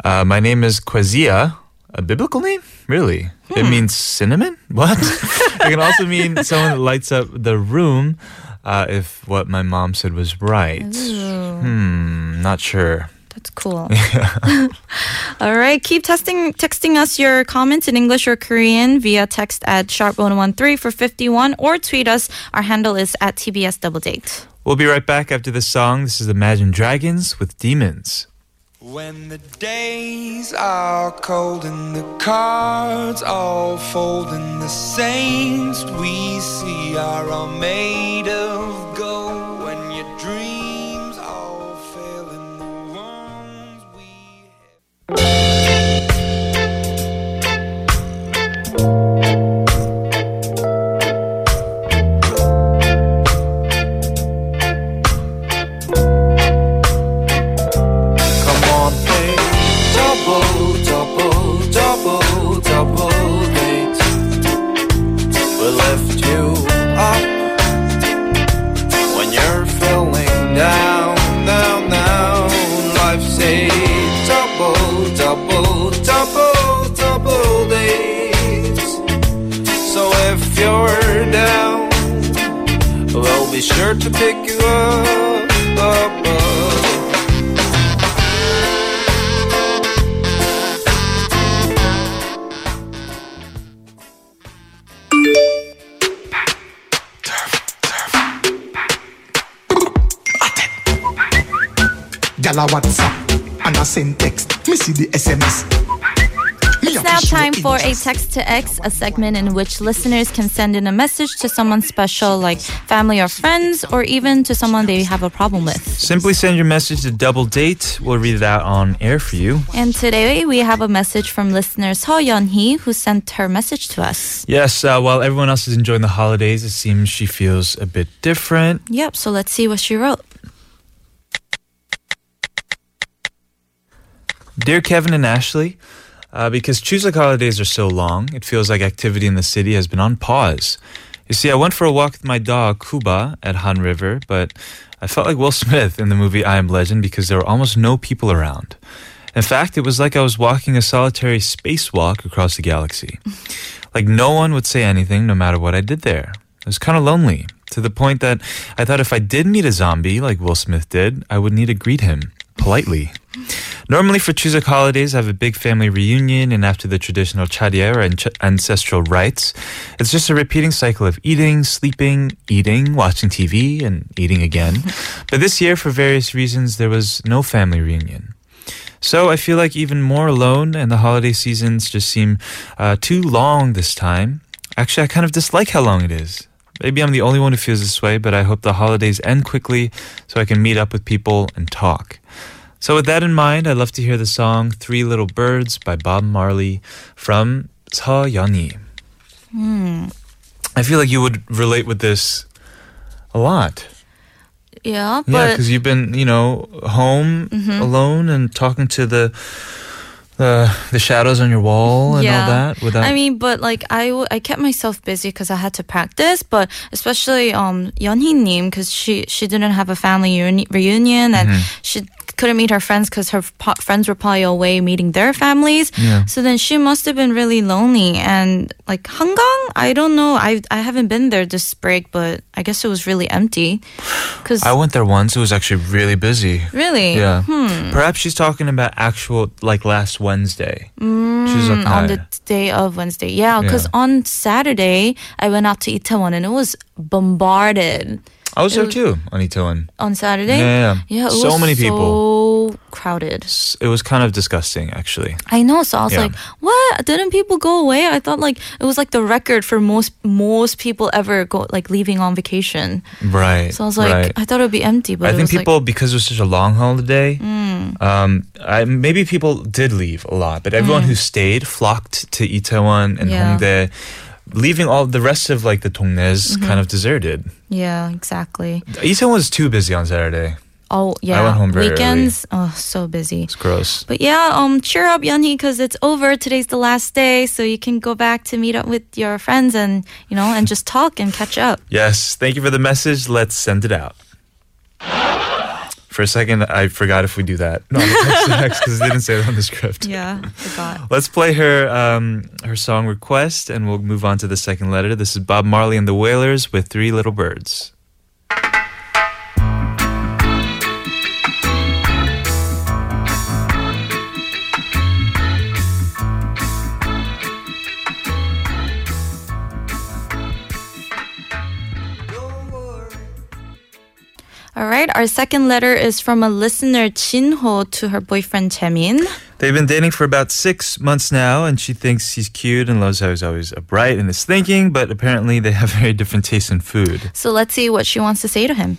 Uh, my name is Quazia. A biblical name? Really? It Hmm. means cinnamon? What? it can also mean someone that lights up the room, uh, if what my mom said was right. Hmm, not sure. That's cool. All right. Keep testing, texting us your comments in English or Korean via text at sharp1013 for 51 or tweet us. Our handle is at TBS Double Date. We'll be right back after this song. This is Imagine Dragons with Demons. When the days are cold and the cards all fold and the saints we see are all made of Come sure to pick you up. up, up. Gyal a WhatsApp and I send text. Me see the SMS. It's now time for a text to X, a segment in which listeners can send in a message to someone special, like family or friends, or even to someone they have a problem with. Simply send your message to Double Date. We'll read it out on air for you. And today we have a message from listener Seo Yeon-hee, who sent her message to us. Yes, uh, while everyone else is enjoying the holidays, it seems she feels a bit different. Yep, so let's see what she wrote. Dear Kevin and Ashley, uh, because Chuseok holidays are so long, it feels like activity in the city has been on pause. You see, I went for a walk with my dog, Kuba, at Han River, but I felt like Will Smith in the movie I Am Legend because there were almost no people around. In fact, it was like I was walking a solitary spacewalk across the galaxy. Like no one would say anything no matter what I did there. It was kind of lonely, to the point that I thought if I did meet a zombie like Will Smith did, I would need to greet him politely. Normally for Chuseok holidays, I have a big family reunion, and after the traditional charye or ch- ancestral rites, it's just a repeating cycle of eating, sleeping, eating, watching TV, and eating again. but this year, for various reasons, there was no family reunion. So I feel like even more alone, and the holiday seasons just seem uh, too long this time. Actually, I kind of dislike how long it is. Maybe I'm the only one who feels this way, but I hope the holidays end quickly so I can meet up with people and talk. So, with that in mind, I'd love to hear the song Three Little Birds by Bob Marley from Seo Yeon-hee. Hmm. I feel like you would relate with this a lot. Yeah, yeah, because you've been, you know, home Mhm. alone and talking to the the the shadows on your wall and all yeah. that. Without I mean, but like I, w- I kept myself busy because I had to practice. But especially um Yeonhee-nim because she she didn't have a family reuni- reunion and Mm-hmm. she couldn't meet her friends because her po- friends were probably away meeting their families. Yeah. So then she must have been really lonely. And like Hangang, I don't know. I I haven't been there this break, but I guess it was really empty. Because I went there once. It was actually really busy. really, Yeah. Hmm. Perhaps she's talking about actual like last Wednesday. she was like, Mm, on the day of Wednesday. Yeah, because Yeah. on Saturday I went out to Itaewon and it was bombarded I was it there was- too on Itaewon. on Saturday. Yeah, yeah. yeah. So many people. So crowded. It was kind of disgusting, actually. I know. So I was Yeah. like, "What? Didn't people go away?" I thought like it was like the record for most most people ever go like leaving on vacation. Right. So I was like, right. I thought it would be empty, but I think people because it was such a long holiday. Mm. Um, I, maybe people did leave a lot, but everyone who stayed flocked to Itaewon and Mm. Yeah. Hongdae, leaving all the rest of like the dongnaes Mm-hmm. kind of deserted. yeah, exactly. Itaewon was too busy on Saturday. Oh yeah, I went home very weekends. Oh, so busy. It's gross. But yeah, um, cheer up, Yeonhee, because it's over. Today's the last day, so you can go back to meet up with your friends and you know and just talk and catch up. Yes, thank you for the message. Let's send it out. For a second, I forgot if we do that. No, because it didn't say it on the script. Yeah, forgot. Let's play her um, her song request, and we'll move on to the second letter. This is Bob Marley and the Wailers with Three Little Birds. All right, our second letter is from a listener Jinho to her boyfriend Jaemin. They've been dating for about six months now, and she thinks he's cute and loves how he's always upright in his thinking, but apparently they have very different tastes in food. So let's see what she wants to say to him.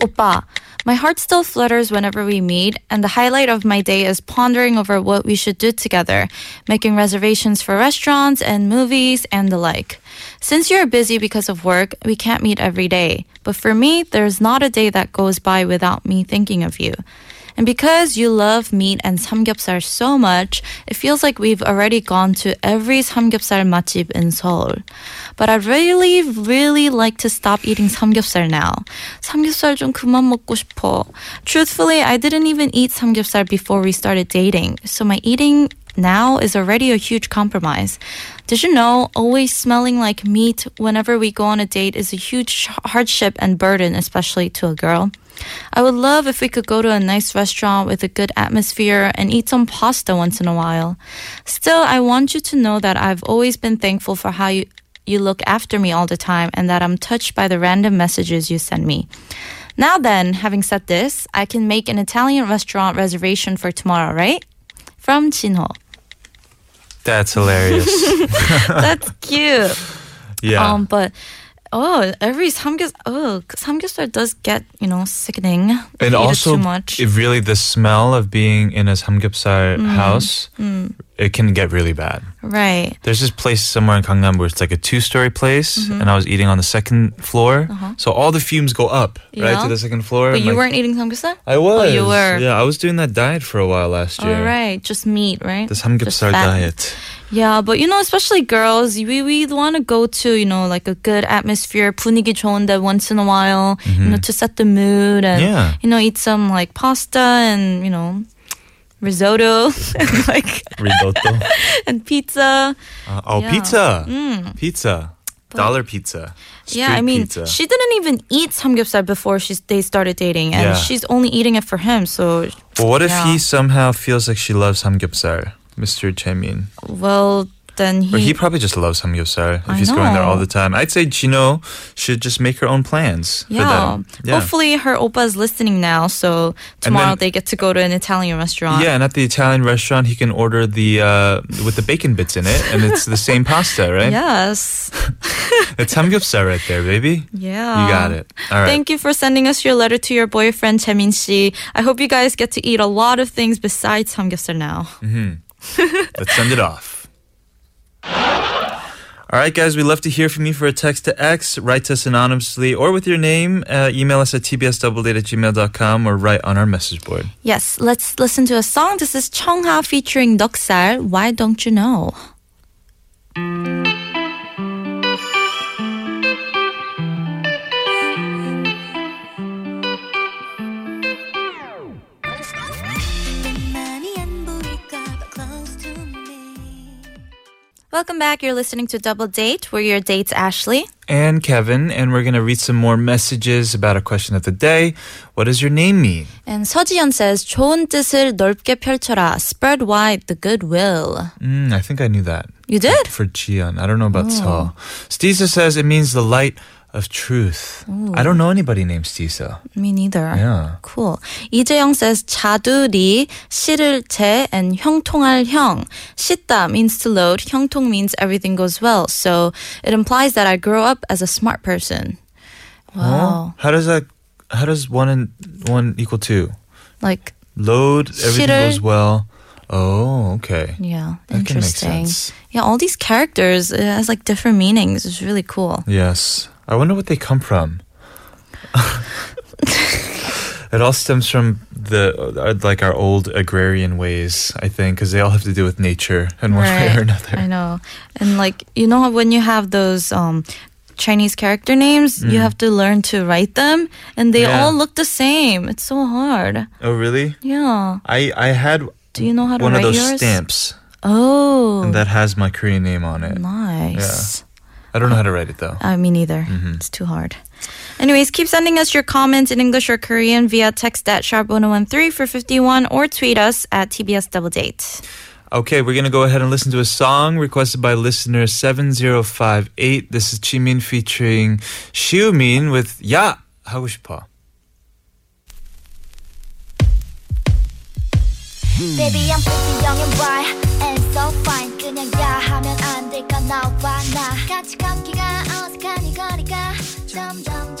Oppa, my heart still flutters whenever we meet, and the highlight of my day is pondering over what we should do together, making reservations for restaurants and movies and the like. Since you're busy because of work, we can't meet every day. But for me, there's not a day that goes by without me thinking of you. And because you love meat and samgyeopsal so much, it feels like we've already gone to every samgyeopsal 맛집 in Seoul. But I really, really like to stop eating samgyeopsal now. 삼겹살 좀 그만 먹고 싶어. Truthfully, I didn't even eat samgyeopsal before we started dating, so my eating now is already a huge compromise. Did you know always smelling like meat whenever we go on a date is a huge hardship and burden, especially to a girl? I would love if we could go to a nice restaurant with a good atmosphere and eat some pasta once in a while. Still, I want you to know that I've always been thankful for how you, you look after me all the time and that I'm touched by the random messages you send me. Now then, having said this, I can make an Italian restaurant reservation for tomorrow, right? From Jinho. That's hilarious. That's cute. yeah. Um, but oh, every samgyeopsal, oh, samgyeopsal does get you know sickening. and it also, too much. it really the smell of being in a samgyeopsal Mm. house, it can get really bad. right. There's this place somewhere in Gangnam where it's like a two-story place, Mm-hmm. and I was eating on the second floor, so all the fumes go up right Uh-huh. Yeah. to the second floor. But and, you like, weren't eating samgyeopsal. I was. Oh, you were. Yeah, I was doing that diet for a while last year. All right, just meat, right? The Just samgyeopsal fat. diet. Yeah, but you know, especially girls, we we want to go to you know like a good atmosphere, 분위기 좋은데 once in a while, you know, to set the mood and Mm-hmm. Yeah. you know eat some like pasta and you know risotto and like Risotto. and pizza. Uh, oh, Yeah. pizza. Mm. Pizza. Dollar pizza. yeah, I mean, pizza. she didn't even eat samgyeopsal before she's they started dating, and Yeah. she's only eating it for him. So, Well, what if he somehow feels like she loves samgyeopsal, Mr. Jaemin? well, then Or he he. probably just loves samgyeopsal if I he's going there all the time. I'd say Jinho should just make her own plans for yeah. them. Yeah. hopefully her oppa is listening now. So tomorrow then- they get to go to an Italian restaurant. Yeah, and at the Italian restaurant, he can order the uh, with the bacon bits in it, and it's the same pasta, right? Yes. It's samgyeopsal right there, baby. Yeah. You got it. All right. Thank you for sending us your letter to your boyfriend Jaemin Shi. I hope you guys get to eat a lot of things besides samgyeopsal now. Let's send it off. All right, guys, we'd love to hear from you for a text to X. Write to us anonymously or with your name. Uh, email us at tbsdoubled at gmail.com or write on our message board. Yes, let's listen to a song. This is Chungha featuring Nucksal. Why don't you know? Welcome back. You're listening to Double Date. We're your dates, Ashley. And Kevin, and we're going to read some more messages about a question of the day. What does your name mean? And 서지연 says, 좋은 뜻을 넓게 펼쳐라. Spread wide the goodwill. Mm, I think I knew that. You did? For Jian. I don't know about Oh. Seo. Stisa says it means the light of truth. I don't know anybody named Stisa. Me neither. Yeah. Cool. 이재영 says 자두리 실을 재 and 형통할 형. 씻다 means to load. 형통 means everything goes well. So it implies that I grow up as a smart person. Wow. Oh, how does that? How does one and one equal two? Like Load. Everything 실을- goes well. Oh, okay. yeah, That can make interesting. sense. Yeah, all these characters it has like different meanings. It's really cool. Yes. I wonder what they come from. it all stems from the uh, like our old agrarian ways, I think, because they all have to do with nature in one way or another. I know. And like you know when you have those um Chinese character names, you have to learn to write them and they Mm. Yeah. all look the same. It's so hard. Oh, really? Yeah. I I had Do you know how to one of write those yours? stamps, Oh. and that has my Korean name on it. nice. I don't know how to write it though. Uh, me neither. Mm-hmm. It's too hard. Anyways, keep sending us your comments in English or Korean via text at sharp1013 for 51 or tweet us at TBS Double Date. Okay, we're going to go ahead and listen to a song requested by listener 7058. This is Jimin featuring Xiumin with Ya 하고 싶어. Baby I'm pretty young and bright and so fine 그냥 야 하면 안 될까 나와 나 같이 걷기가 어색한 이 거리가 점점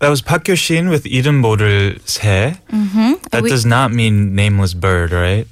That was Park Shin with 이름 모를 새. Mm-hmm. That does not mean nameless bird, right?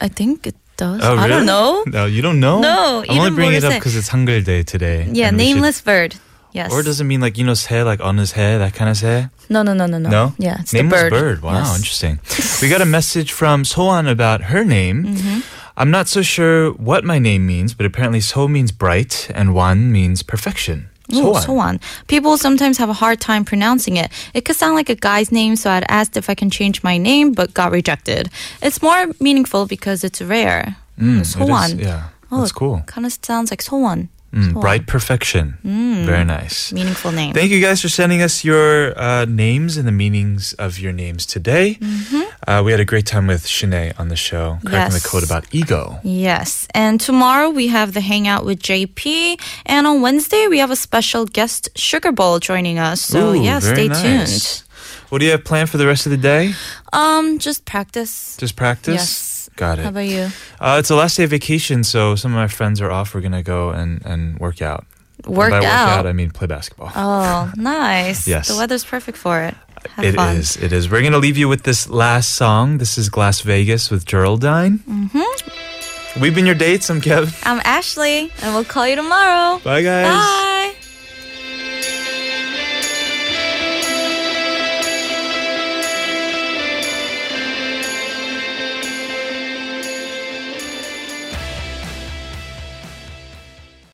I think it does. Oh, I really? don't know. No, you don't know? No, I'm only 이름 bringing it 모를 up 새. because it's Hangul Day today. Yeah, and we should- nameless bird. Yes. Or does it mean like, you know, 새, like on his head, that kind of 새? No, no, no, no, no. No? Yeah, it's Nameless the bird. Wow, Yes. interesting. we got a message from Sohan about her name. Mm-hmm. I'm not so sure what my name means, but apparently So means bright and Wan means perfection. Ooh, Sohan. Sohan. People sometimes have a hard time pronouncing it. It could sound like a guy's name, so I'd asked if I can change my name, but got rejected. It's more meaningful because it's rare. Mm, it is, yeah, Oh, that's cool. Kind of sounds like Sohan. Mm, bright perfection. Mm. Very nice. Meaningful name. Thank you guys for sending us your uh, names and the meanings of your names today. Uh, we had a great time with Shinae on the show, cracking the Mm-hmm. Code about ego. Yes. And tomorrow we have the hangout with JP. And on Wednesday we have a special guest Sugar Bowl joining us. So Ooh, yeah, stay nice. tuned. What do you have planned for the rest of the day? Um, just practice. Just practice? Yes. Got it. How about you? Uh, it's the last day of vacation, so some of my friends are off. We're gonna go and, and work out. Work out. work out, I mean play basketball. Oh, nice. Yes. The weather's perfect for it. Have It fun. is. It is. We're gonna leave you with this last song. This is Glasvegas with Geraldine. Mm-hmm. We've been your dates. I'm Kevin. I'm Ashley, and we'll call you tomorrow. Bye, guys. Bye.